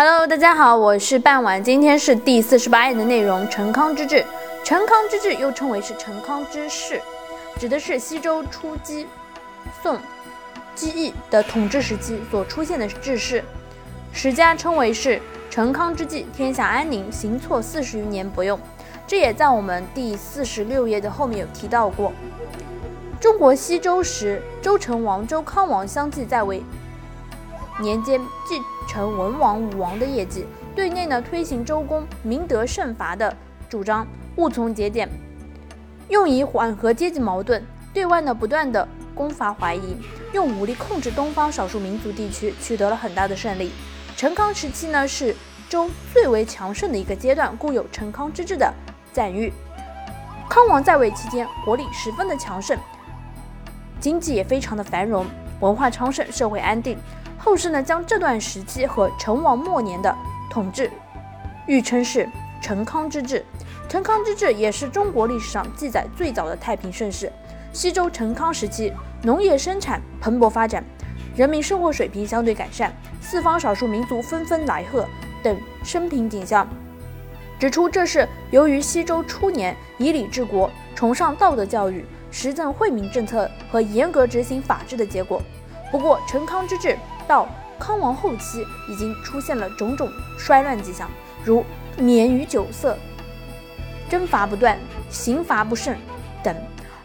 Hello，大家好，我是半晚，今天是第四十八页的内容。陈康之治，陈康之治又称为是陈康之世，指的是西周初期宋姬义的统治时期所出现的治世。史家称为是陈康之际，天下安宁，行错四十余年不用。这也在我们第四十六页的后面有提到过。中国西周时，周成王、周康王相继在位。年间继成文王、武王的业绩，对内呢推行周公明德慎罚的主张，务从节俭，用以缓和阶级矛盾；对外呢不断的攻伐怀疑，用武力控制东方少数民族地区，取得了很大的胜利。陈康时期呢是周最为强盛的一个阶段，故有陈康之治的赞誉。康王在位期间，国力十分的强盛，经济也非常的繁荣，文化昌盛，社会安定。后世呢，将这段时期和成王末年的统治，誉称是陈康之治。陈康之治也是中国历史上记载最早的太平盛世。西周陈康时期，农业生产蓬勃发展，人民生活水平相对改善，四方少数民族纷纷来贺等生平景象，指出这是由于西周初年以礼治国，崇尚道德教育，实赠惠民政策和严格执行法治的结果。不过，陈康之治。到康王后期，已经出现了种种衰乱迹象，如免于酒色、征伐不断、刑罚不胜等，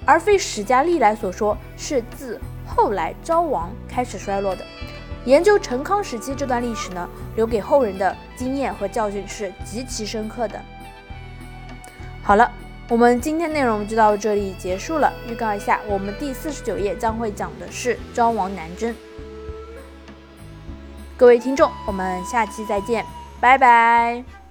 而非史家历来所说是自后来昭王开始衰落的。研究陈康时期这段历史呢，留给后人的经验和教训是极其深刻的。好了，我们今天内容就到这里结束了。预告一下，我们第四十九页将会讲的是昭王南征。各位听众，我们下期再见，拜拜。